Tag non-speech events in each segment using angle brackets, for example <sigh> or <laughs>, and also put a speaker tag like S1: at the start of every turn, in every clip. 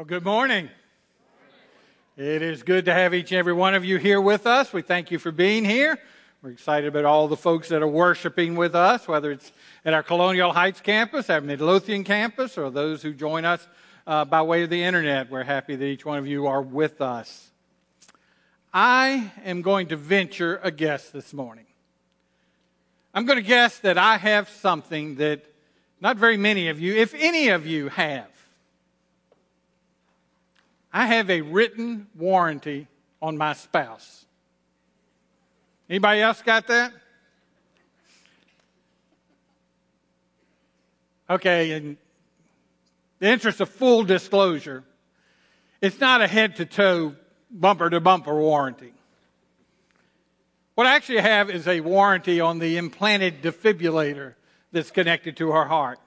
S1: Well, good morning. It is good to have each and every one of you here with us. We thank you for being here. We're excited about all the folks that are worshiping with us, whether it's at our Colonial Heights campus, our Midlothian campus, or those who join us uh, by way of the internet. We're happy that each one of you are with us. I am going to venture a guess this morning. I'm going to guess that I have something that not very many of you, if any of you, have. I have a written warranty on my spouse. Anybody else got that? Okay, in the interest of full disclosure, it's not a head to toe, bumper to bumper warranty. What I actually have is a warranty on the implanted defibrillator that's connected to her heart.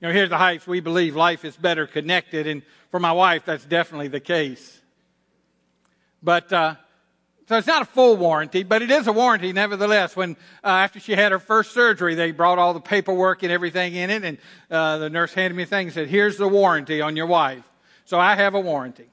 S1: You know, here at the Heights, we believe life is better connected, and for my wife, that's definitely the case. But, uh, so it's not a full warranty, but it is a warranty nevertheless. When, uh, after she had her first surgery, they brought all the paperwork and everything in it, and uh, the nurse handed me a thing and said, Here's the warranty on your wife. So I have a warranty.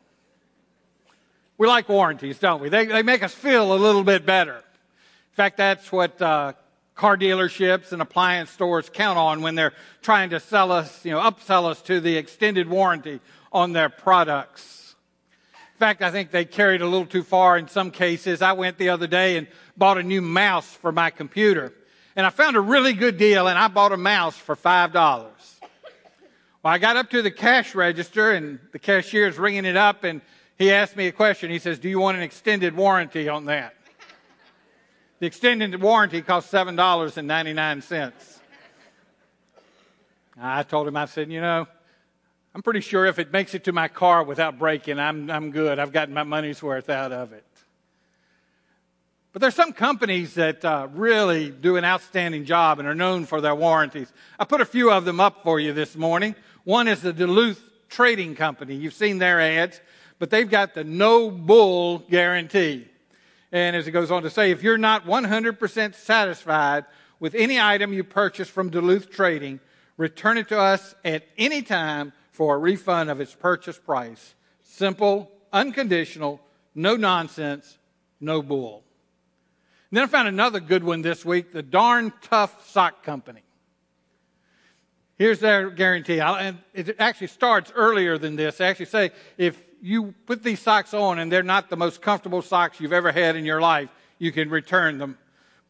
S1: We like warranties, don't we? They, they make us feel a little bit better. In fact, that's what uh, car dealerships and appliance stores count on when they're trying to sell us, you know, upsell us to the extended warranty on their products. In fact, I think they carried a little too far in some cases. I went the other day and bought a new mouse for my computer. And I found a really good deal and I bought a mouse for $5. Well, I got up to the cash register and the cashier's ringing it up and he asked me a question. He says, Do you want an extended warranty on that? The extended warranty cost $7.99. I told him, I said, you know, I'm pretty sure if it makes it to my car without breaking, I'm, I'm good. I've gotten my money's worth out of it. But there's some companies that uh, really do an outstanding job and are known for their warranties. I put a few of them up for you this morning. One is the Duluth Trading Company. You've seen their ads, but they've got the no bull guarantee. And as it goes on to say, if you're not 100% satisfied with any item you purchase from Duluth Trading, return it to us at any time for a refund of its purchase price. Simple, unconditional, no nonsense, no bull. And then I found another good one this week the Darn Tough Sock Company. Here's their guarantee. And it actually starts earlier than this. They actually say if you put these socks on and they're not the most comfortable socks you've ever had in your life, you can return them.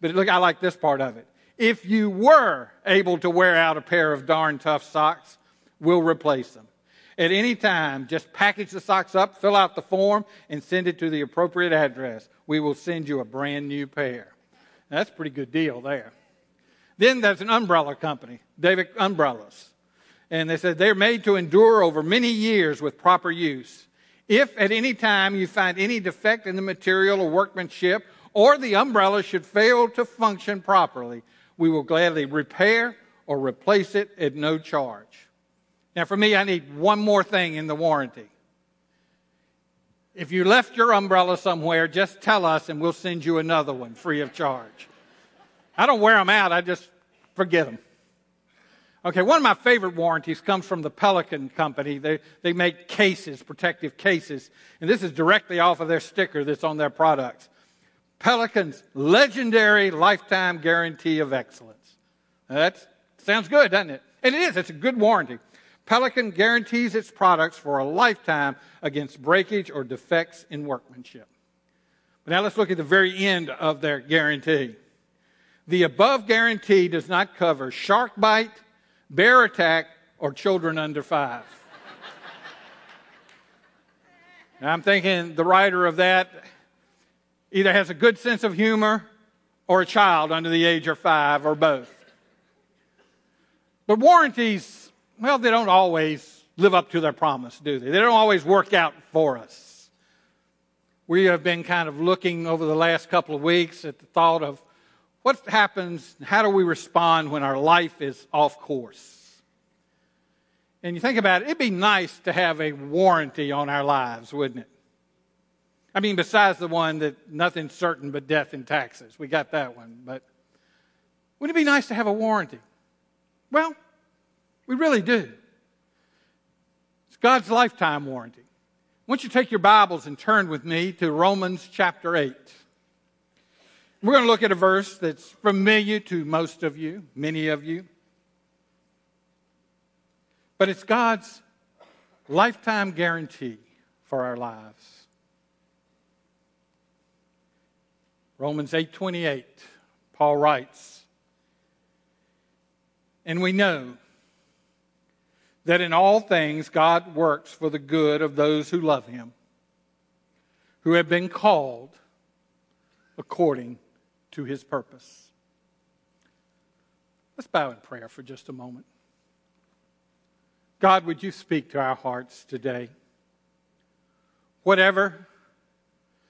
S1: But look, I like this part of it. If you were able to wear out a pair of darn tough socks, we'll replace them. At any time, just package the socks up, fill out the form, and send it to the appropriate address. We will send you a brand new pair. Now, that's a pretty good deal there. Then there's an umbrella company, Davek Umbrellas. And they said they're made to endure over many years with proper use. If at any time you find any defect in the material or workmanship, or the umbrella should fail to function properly, we will gladly repair or replace it at no charge. Now, for me, I need one more thing in the warranty. If you left your umbrella somewhere, just tell us and we'll send you another one free of charge. I don't wear them out, I just forget them. Okay, one of my favorite warranties comes from the Pelican Company. They, they make cases, protective cases, and this is directly off of their sticker that's on their products. Pelican's legendary lifetime guarantee of excellence. that sounds good, doesn't it? And it is, it's a good warranty. Pelican guarantees its products for a lifetime against breakage or defects in workmanship. But now let's look at the very end of their guarantee. The above guarantee does not cover shark bite, bear attack, or children under five. now, I'm thinking the writer of that either has a good sense of humor or a child under the age of five or both. But warranties, well, they don't always live up to their promise, do they? They don't always work out for us. We have been kind of looking over the last couple of weeks at the thought of what happens, how do we respond when our life is off course? And you think about it, it'd be nice to have a warranty on our lives, wouldn't it? I mean, besides the one that nothing's certain but death and taxes. We got that one. But wouldn't it be nice to have a warranty? Well, we really do. It's God's lifetime warranty. I want you take your Bibles and turn with me to Romans chapter 8. We're going to look at a verse that's familiar to most of you, many of you. But it's God's lifetime guarantee for our lives. Romans 8:28 Paul writes And we know that in all things God works for the good of those who love him who have been called according to his purpose. Let's bow in prayer for just a moment. God, would you speak to our hearts today? Whatever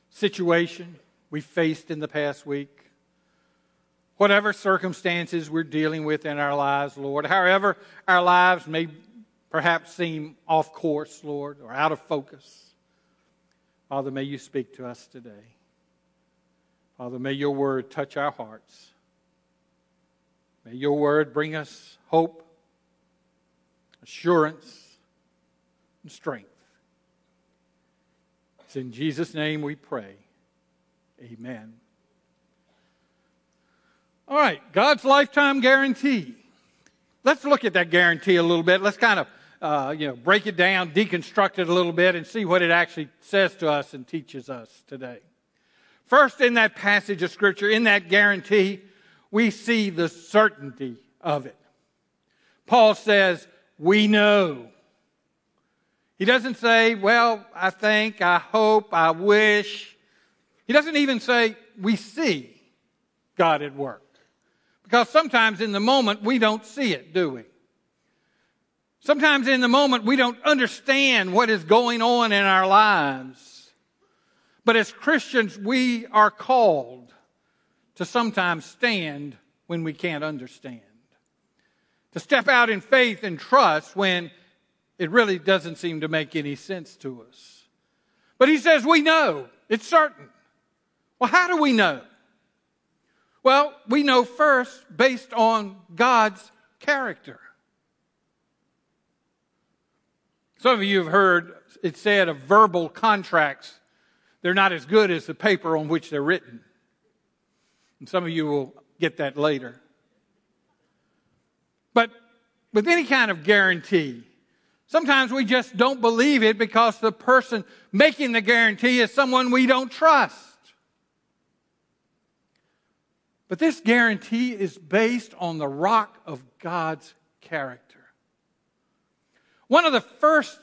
S1: situation we faced in the past week, whatever circumstances we're dealing with in our lives, Lord, however our lives may perhaps seem off course, Lord, or out of focus, Father, may you speak to us today. Father, may your word touch our hearts. May your word bring us hope, assurance, and strength. It's in Jesus' name we pray. Amen. All right, God's lifetime guarantee. Let's look at that guarantee a little bit. Let's kind of uh, you know break it down, deconstruct it a little bit, and see what it actually says to us and teaches us today. First, in that passage of Scripture, in that guarantee, we see the certainty of it. Paul says, We know. He doesn't say, Well, I think, I hope, I wish. He doesn't even say, We see God at work. Because sometimes in the moment we don't see it, do we? Sometimes in the moment we don't understand what is going on in our lives. But as Christians, we are called to sometimes stand when we can't understand. To step out in faith and trust when it really doesn't seem to make any sense to us. But he says, we know. It's certain. Well, how do we know? Well, we know first based on God's character. Some of you have heard it said of verbal contracts, they're not as good as the paper on which they're written. And some of you will get that later. But with any kind of guarantee, sometimes we just don't believe it because the person making the guarantee is someone we don't trust. But this guarantee is based on the rock of God's character. One of the first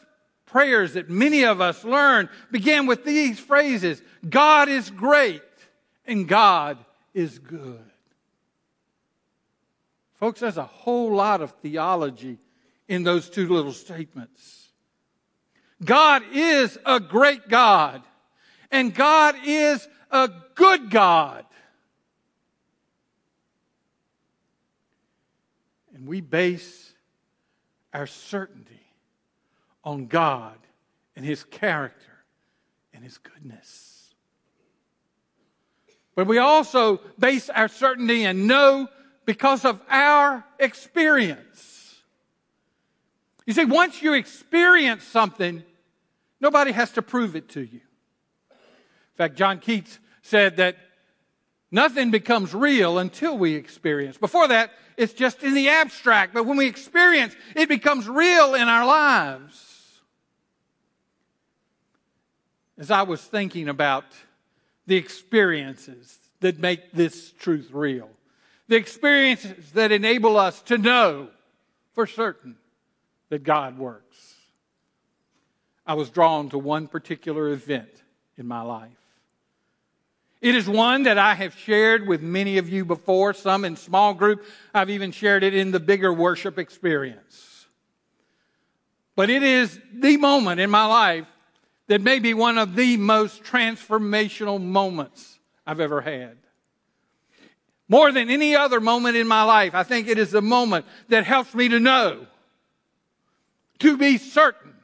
S1: prayers that many of us learn began with these phrases God is great and God is good. Folks, there's a whole lot of theology in those two little statements. God is a great God, and God is a good God. And we base our certainty on God and His character and His goodness. But we also base our certainty and know because of our experience. You see, once you experience something, nobody has to prove it to you. In fact, John Keats said that nothing becomes real until we experience. Before that, it's just in the abstract, but when we experience, it becomes real in our lives. As I was thinking about the experiences that make this truth real, the experiences that enable us to know for certain that God works, I was drawn to one particular event in my life. It is one that I have shared with many of you before, some in small group. I've even shared it in the bigger worship experience. But it is the moment in my life that may be one of the most transformational moments I've ever had. More than any other moment in my life, I think it is the moment that helps me to know, to be certain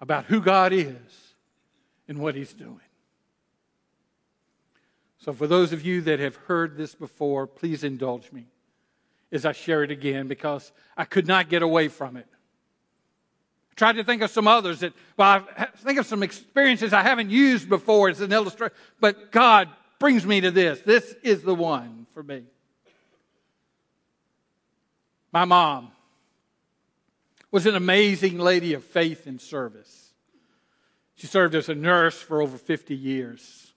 S1: about who God is and what He's doing. So, for those of you that have heard this before, please indulge me as I share it again because I could not get away from it. I tried to think of some others that, well, I think of some experiences I haven't used before as an illustration, but God brings me to this. This is the one for me. My mom was an amazing lady of faith and service. She served as a nurse for over 50 years.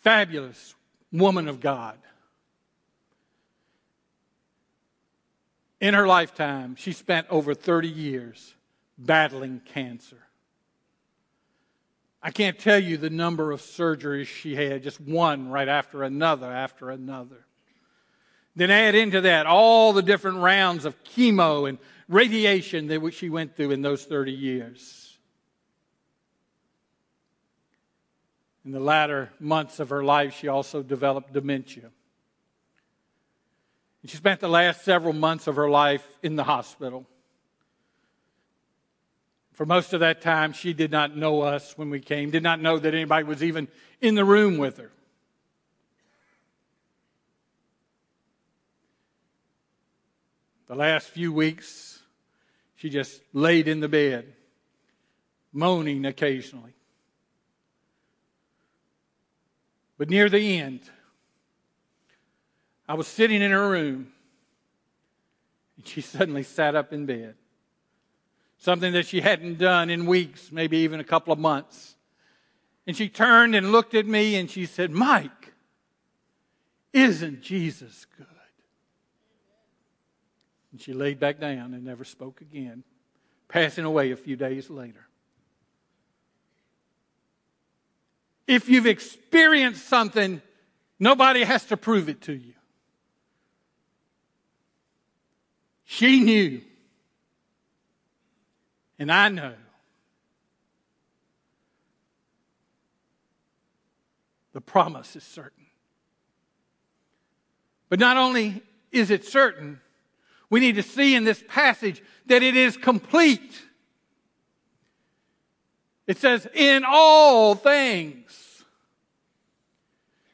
S1: Fabulous woman of God. In her lifetime, she spent over 30 years battling cancer. I can't tell you the number of surgeries she had, just one right after another after another. Then add into that all the different rounds of chemo and radiation that she went through in those 30 years. In the latter months of her life, she also developed dementia. And she spent the last several months of her life in the hospital. For most of that time, she did not know us when we came, did not know that anybody was even in the room with her. The last few weeks, she just laid in the bed, moaning occasionally. But near the end, I was sitting in her room, and she <laughs> suddenly sat up in bed something that she hadn't done in weeks, maybe even a couple of months. And she turned and looked at me and she said, Mike, isn't Jesus good? And she laid back down and never spoke again, passing away a few days later. If you've experienced something, nobody has to prove it to you. She knew and I know the promise is certain. But not only is it certain, we need to see in this passage that it is complete. It says, in all things.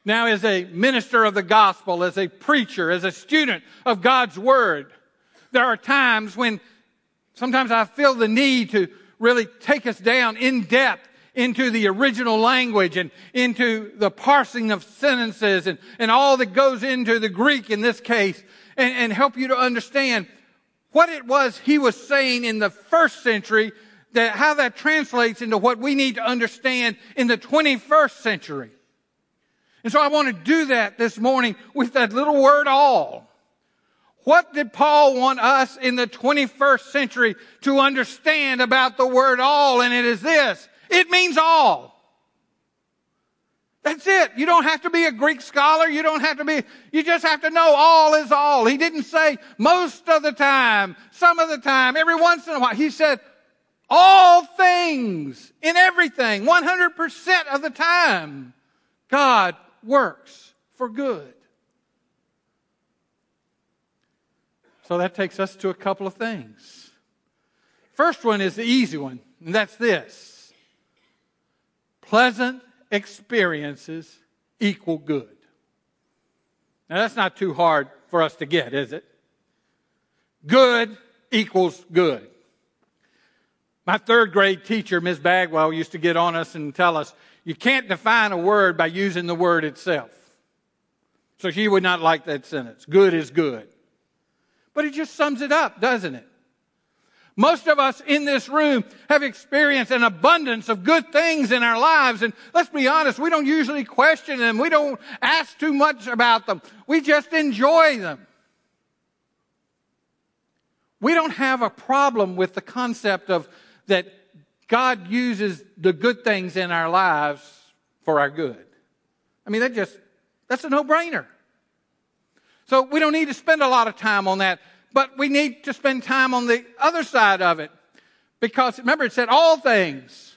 S1: Now, as a minister of the gospel, as a preacher, as a student of God's word, there are times when Sometimes I feel the need to really take us down in depth into the original language and into the parsing of sentences and, and all that goes into the Greek in this case and, and help you to understand what it was he was saying in the first century that how that translates into what we need to understand in the 21st century. And so I want to do that this morning with that little word all. What did Paul want us in the 21st century to understand about the word all? And it is this. It means all. That's it. You don't have to be a Greek scholar. You don't have to be, you just have to know all is all. He didn't say most of the time, some of the time, every once in a while. He said all things in everything, 100% of the time. God works for good. So that takes us to a couple of things. First one is the easy one, and that's this pleasant experiences equal good. Now, that's not too hard for us to get, is it? Good equals good. My third grade teacher, Ms. Bagwell, used to get on us and tell us, you can't define a word by using the word itself. So she would not like that sentence. Good is good. But it just sums it up, doesn't it? Most of us in this room have experienced an abundance of good things in our lives. And let's be honest, we don't usually question them. We don't ask too much about them. We just enjoy them. We don't have a problem with the concept of that God uses the good things in our lives for our good. I mean, that just, that's a no-brainer. So we don't need to spend a lot of time on that, but we need to spend time on the other side of it. Because remember, it said all things.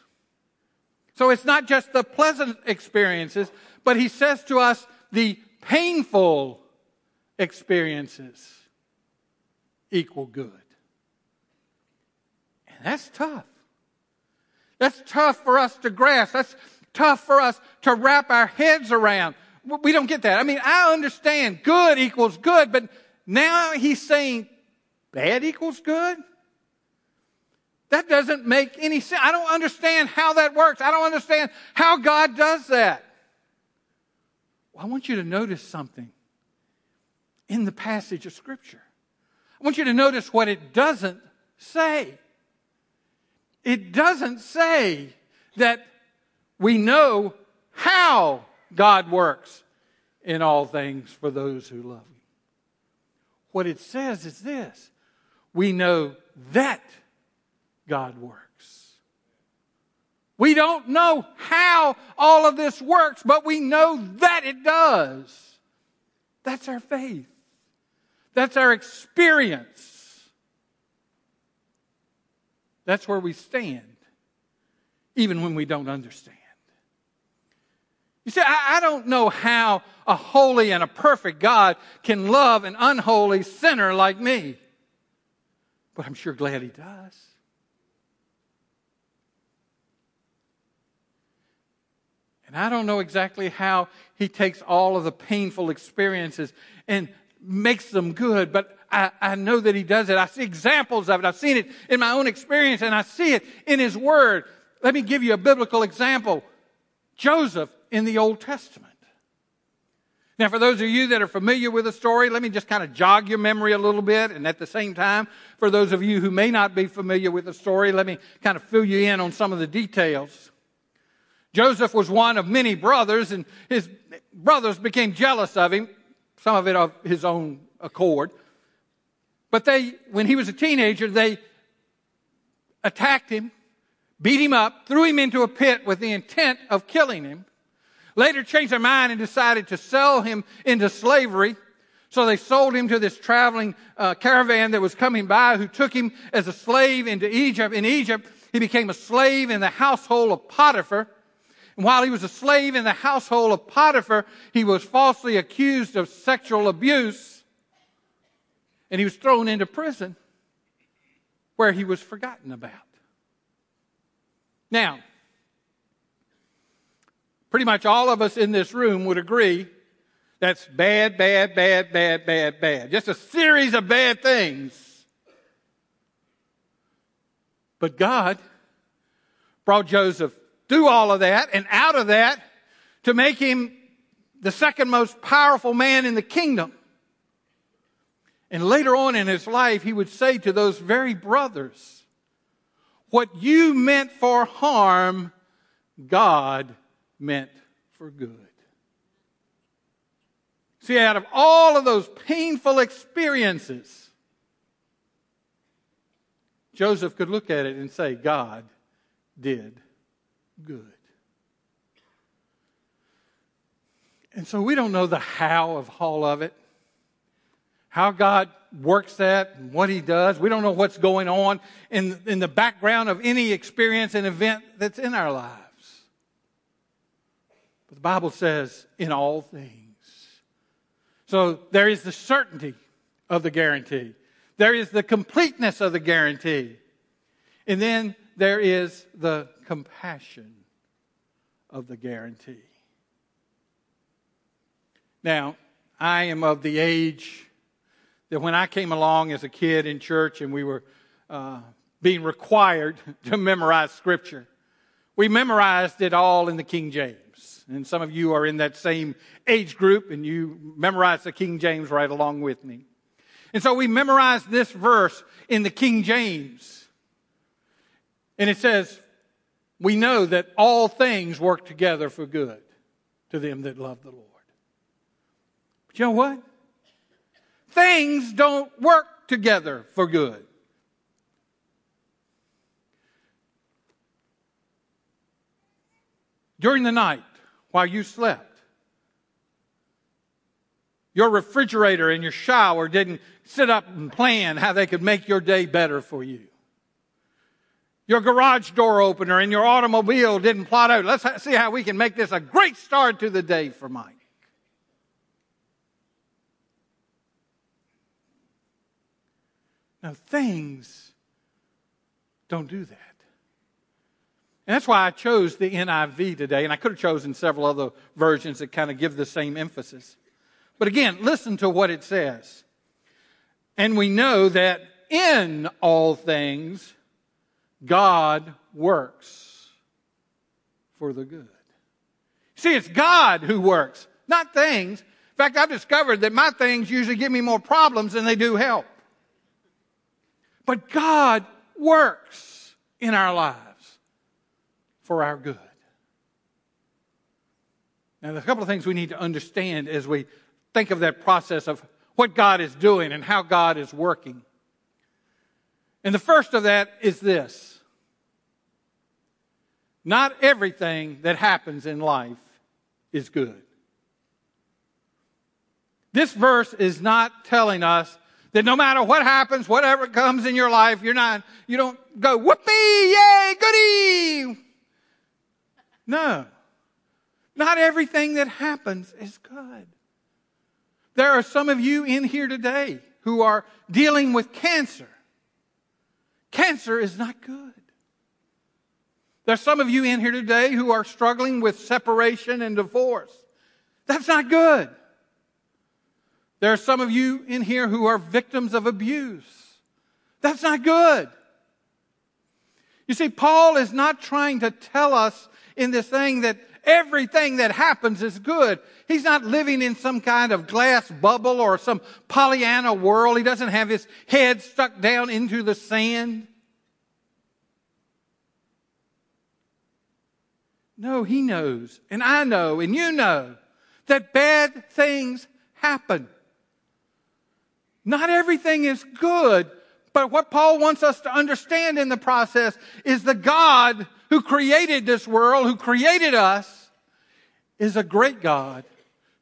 S1: So it's not just the pleasant experiences, but he says to us the painful experiences equal good. And that's tough. That's tough for us to grasp. That's tough for us to wrap our heads around. We don't get that. I mean, I understand good equals good, but now he's saying bad equals good? That doesn't make any sense. I don't understand how that works. I don't understand how God does that. Well, I want you to notice something in the passage of Scripture. I want you to notice what it doesn't say. It doesn't say that we know how God works in all things for those who love Him. What it says is this we know that God works. We don't know how all of this works, but we know that it does. That's our faith. That's our experience. That's where we stand, even when we don't understand. You see, I, I, don't know how a holy and a perfect God can love an unholy sinner like me, but I'm sure glad He does. And I don't know exactly how He takes all of the painful experiences and makes them good, but I, I know that he does it. I see examples of it. I've seen it in my own experience and I see it in his word. Let me give you a biblical example. Joseph in the Old Testament. Now, for those of you that are familiar with the story, let me just kind of jog your memory a little bit. And at the same time, for those of you who may not be familiar with the story, let me kind of fill you in on some of the details. Joseph was one of many brothers, and his brothers became jealous of him, some of it of his own accord. But they, when he was a teenager, they attacked him, beat him up, threw him into a pit with the intent of killing him. Later changed their mind and decided to sell him into slavery. So they sold him to this traveling uh, caravan that was coming by who took him as a slave into Egypt. In Egypt, he became a slave in the household of Potiphar. And while he was a slave in the household of Potiphar, he was falsely accused of sexual abuse and he was thrown into prison where he was forgotten about. Now, pretty much all of us in this room would agree that's bad, bad, bad, bad, bad, bad. Just a series of bad things. But God brought Joseph through all of that and out of that to make him the second most powerful man in the kingdom. And later on in his life, he would say to those very brothers, What you meant for harm, God meant for good. See, out of all of those painful experiences, Joseph could look at it and say, God did good. And so we don't know the how of all of it how God works that and what He does. We don't know what's going on in, in the background of any experience and event that's in our lives. But the Bible says, in all things. So there is the certainty of the guarantee, there is the completeness of the guarantee, and then there is the compassion of the guarantee. Now, I am of the age that when I came along as a kid in church and we were uh, being required <laughs> to memorize Scripture, we memorized it all in the King James. And some of you are in that same age group and you memorized the King James right along with me. And so we memorized this verse in the King James. And it says, We know that all things work together for good to them that love the Lord. But you know what? things don't work together for good. During the night, while you slept, your refrigerator and your shower didn't sit up and plan how they could make your day better for you. Your garage door opener and your automobile didn't plot out, let's see how we can make this a great start to the day for Mike. Now, things don't do that. And that's why I chose the NIV today, and I could have chosen several other versions that kind of give the same emphasis. But again, listen to what it says. And we know that in all things, God works for the good. See, it's God who works, not things. In fact, I've discovered that my things usually give me more problems than they do help. But God works in our lives for our good. Now, there's a couple of things we need to understand as we think of that process of what God is doing and how God is working. And the first of that is this not everything that happens in life is good. This verse is not telling us that no matter what happens, whatever comes in your life, you're not, you don't go, whoopee, yay, goody. No. Not everything that happens is good. There are some of you in here today who are dealing with cancer. Cancer is not good. There's some of you in here today who are struggling with separation and divorce. That's not good. There are some of you in here who are victims of abuse. That's not good. You see, Paul is not trying to tell us in this thing that everything that happens is good. He's not living in some kind of glass bubble or some Pollyanna world. He doesn't have his head stuck down into the sand. No, he knows, and I know, and you know that bad things happen. Not everything is good, but what Paul wants us to understand in the process is the God who created this world, who created us, is a great God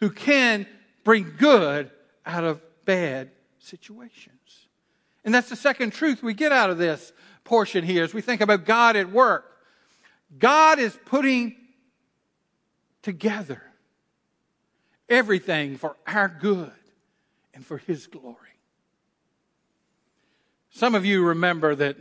S1: who can bring good out of bad situations. And that's the second truth we get out of this portion here as we think about God at work. God is putting together everything for our good and for His glory. Some of you remember that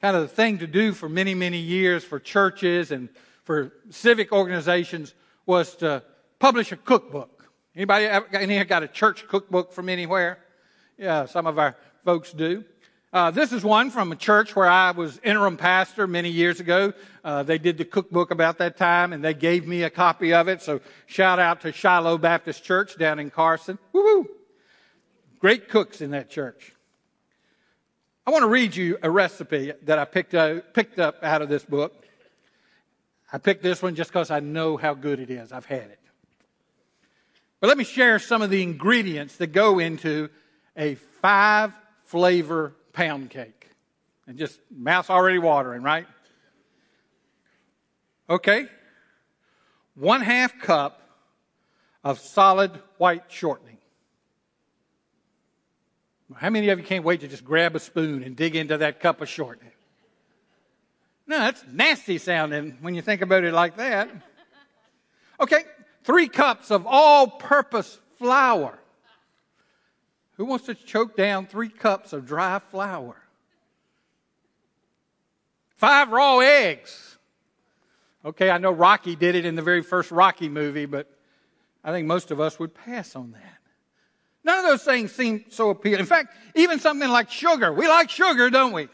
S1: kind of the thing to do for many, many years for churches and for civic organizations was to publish a cookbook. Anybody any got a church cookbook from anywhere? Yeah, some of our folks do. Uh, this is one from a church where I was interim pastor many years ago. Uh, they did the cookbook about that time, and they gave me a copy of it. So shout out to Shiloh Baptist Church down in Carson. Woo-hoo! Great cooks in that church. I want to read you a recipe that I picked, out, picked up out of this book. I picked this one just because I know how good it is. I've had it. But let me share some of the ingredients that go into a five flavor pound cake. And just mouth's already watering, right? Okay. One half cup of solid white shortening. How many of you can't wait to just grab a spoon and dig into that cup of shortening? No, that's nasty sounding when you think about it like that. Okay, three cups of all purpose flour. Who wants to choke down three cups of dry flour? Five raw eggs. Okay, I know Rocky did it in the very first Rocky movie, but I think most of us would pass on that. None of those things seem so appealing. In fact, even something like sugar. We like sugar, don't we?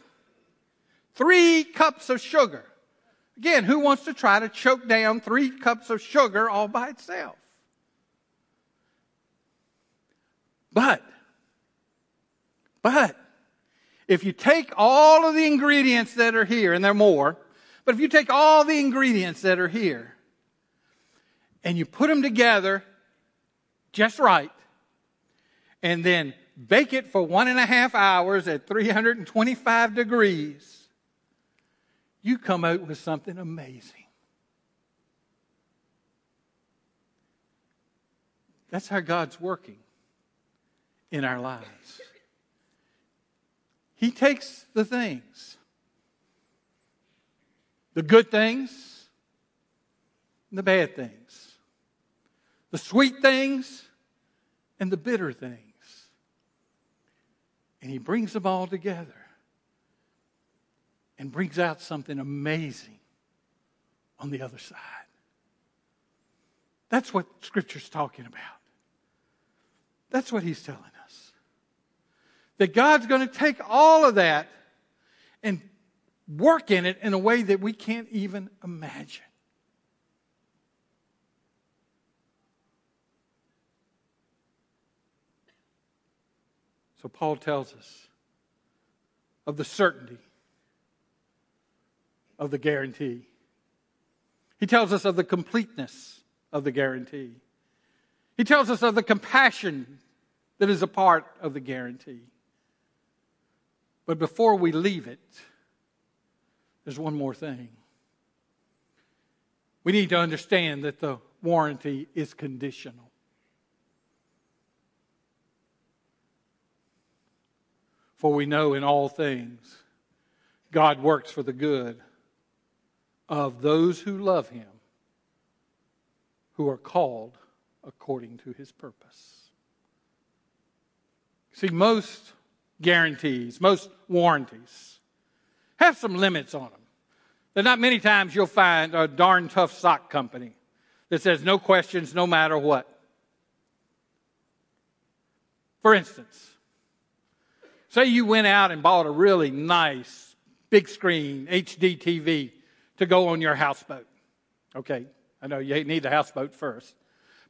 S1: Three cups of sugar. Again, who wants to try to choke down three cups of sugar all by itself? But but if you take all of the ingredients that are here, and there are more, but if you take all the ingredients that are here and you put them together just right, and then bake it for one and a half hours at 325 degrees, you come out with something amazing. That's how God's working in our lives. He takes the things, the good things, and the bad things, the sweet things, and the bitter things. And he brings them all together and brings out something amazing on the other side. That's what Scripture's talking about. That's what he's telling us. that God's going to take all of that and work in it in a way that we can't even imagine. So Paul tells us of the certainty of the guarantee. He tells us of the completeness of the guarantee. He tells us of the compassion that is a part of the guarantee. But before we leave it, there's one more thing. We need to understand that the warranty is conditional. For we know in all things God works for the good of those who love him, who are called according to his purpose. See, most guarantees, most warranties have some limits on them. There's not many times you'll find a darn tough sock company that says no questions, no matter what. For instance, say you went out and bought a really nice big screen HD TV to go on your houseboat. Okay, I know you need the houseboat first.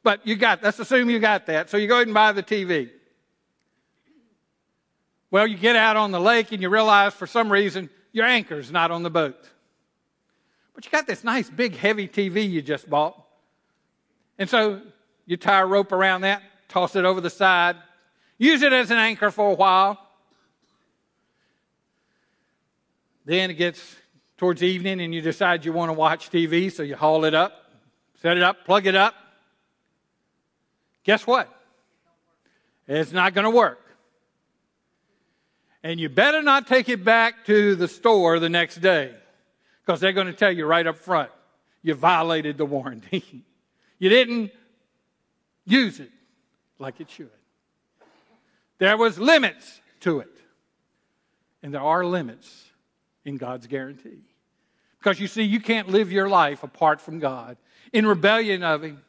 S1: But you got, let's assume you got that. So you go ahead and buy the TV. Well, you get out on the lake and you realize for some reason your anchor's not on the boat. But you got this nice big heavy TV you just bought. And so you tie a rope around that, toss it over the side, use it as an anchor for a while. Then it gets towards evening and you decide you want to watch TV, so you haul it up, set it up, plug it up. Guess what? It's not going to work. And you better not take it back to the store the next day because they're going to tell you right up front you violated the warranty. <laughs> you didn't use it like it should. There was limits to it. And there are limits in God's guarantee. Because you see, you can't live your life apart from God, in rebellion of Him,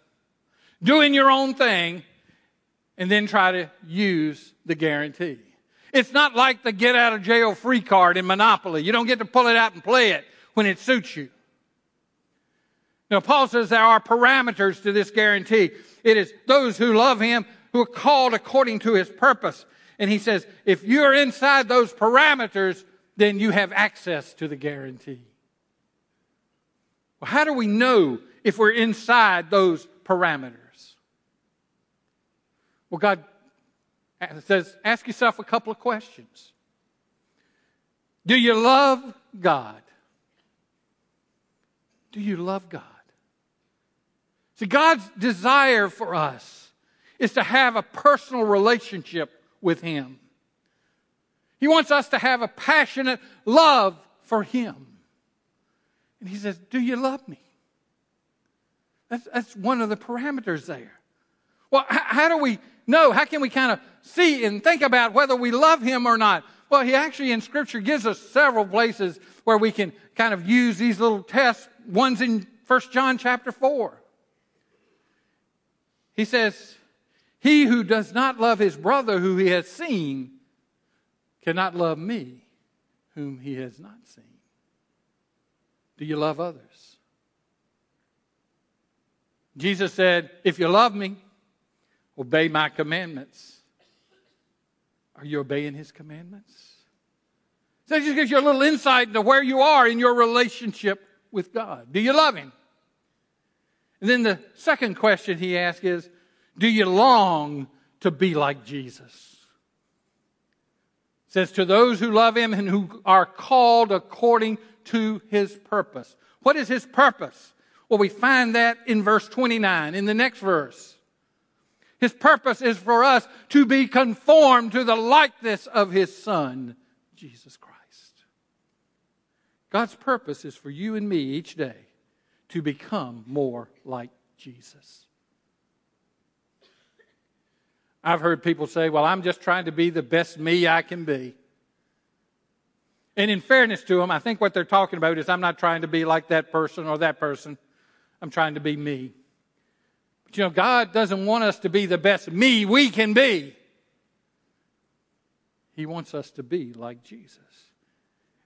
S1: doing your own thing, and then try to use the guarantee. It's not like the get out of jail free card in Monopoly. You don't get to pull it out and play it when it suits you. Now, Paul says there are parameters to this guarantee. It is those who love him who are called according to his purpose. And he says, if you're inside those parameters, then you have access to the guarantee. Well, how do we know if we're inside those parameters? Well, God says, ask yourself a couple of questions. Do you love God? Do you love God? See, God's desire for us is to have a personal relationship with Him. He wants us to have a passionate love for Him. And He says, Do you love me? That's, that's one of the parameters there. Well, h- how do we know? How can we kind of see and think about whether we love Him or not? Well, He actually in Scripture gives us several places where we can kind of use these little tests. One's in 1 John chapter 4. He says, He who does not love his brother who he has seen cannot love me, whom he has not seen. Do you love others? Jesus said, If you love me, obey my commandments. Are you obeying his commandments? So that just gives you a little insight into where you are in your relationship with God. Do you love him? And then the second question he asks is, do you long to be like Jesus? Says, To those who love him and who are called according to his purpose. What is his purpose? Well, we find that in verse 29, in the next verse. His purpose is for us to be conformed to the likeness of his Son, Jesus Christ. God's purpose is for you and me each day to become more like Jesus. I've heard people say, well, I'm just trying to be the best me I can be. And in fairness to them, I think what they're talking about is I'm not trying to be like that person or that person. I'm trying to be me. But you know, God doesn't want us to be the best me we can be. He wants us to be like Jesus.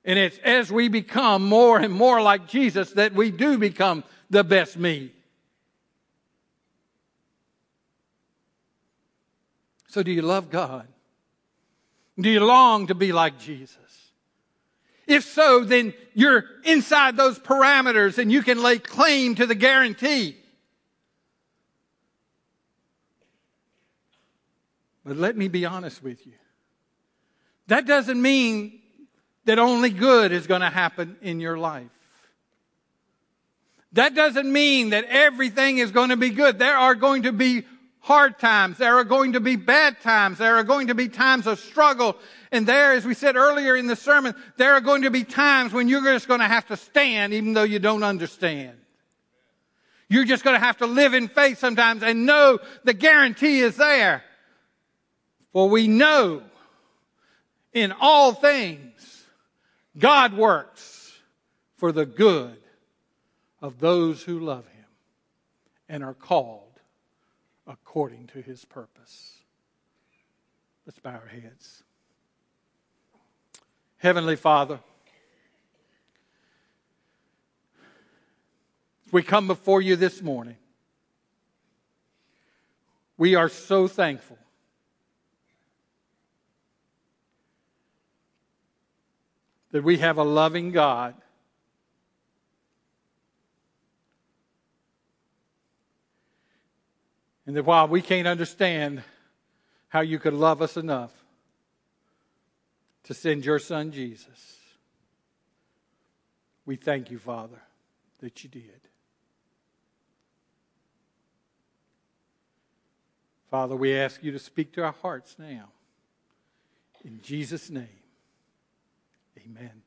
S1: And it's as we become more and more like Jesus that we do become the best me. So, do you love God? Do you long to be like Jesus? If so, then you're inside those parameters and you can lay claim to the guarantee. But let me be honest with you. That doesn't mean that only good is going to happen in your life. That doesn't mean that everything is going to be good. There are going to be hard times. There are going to be bad times. There are going to be times of struggle. And there, as we said earlier in the sermon, there are going to be times when you're just going to have to stand even though you don't understand. You're just going to have to live in faith sometimes and know the guarantee is there. For we know in all things God works for the good of those who love him and are called according to his purpose. Let's bow our heads. Heavenly Father, we come before you this morning. We are so thankful that we have a loving God And that while we can't understand how you could love us enough to send your son Jesus, we thank you, Father, that you did. Father, we ask you to speak to our hearts now. In Jesus' name, amen.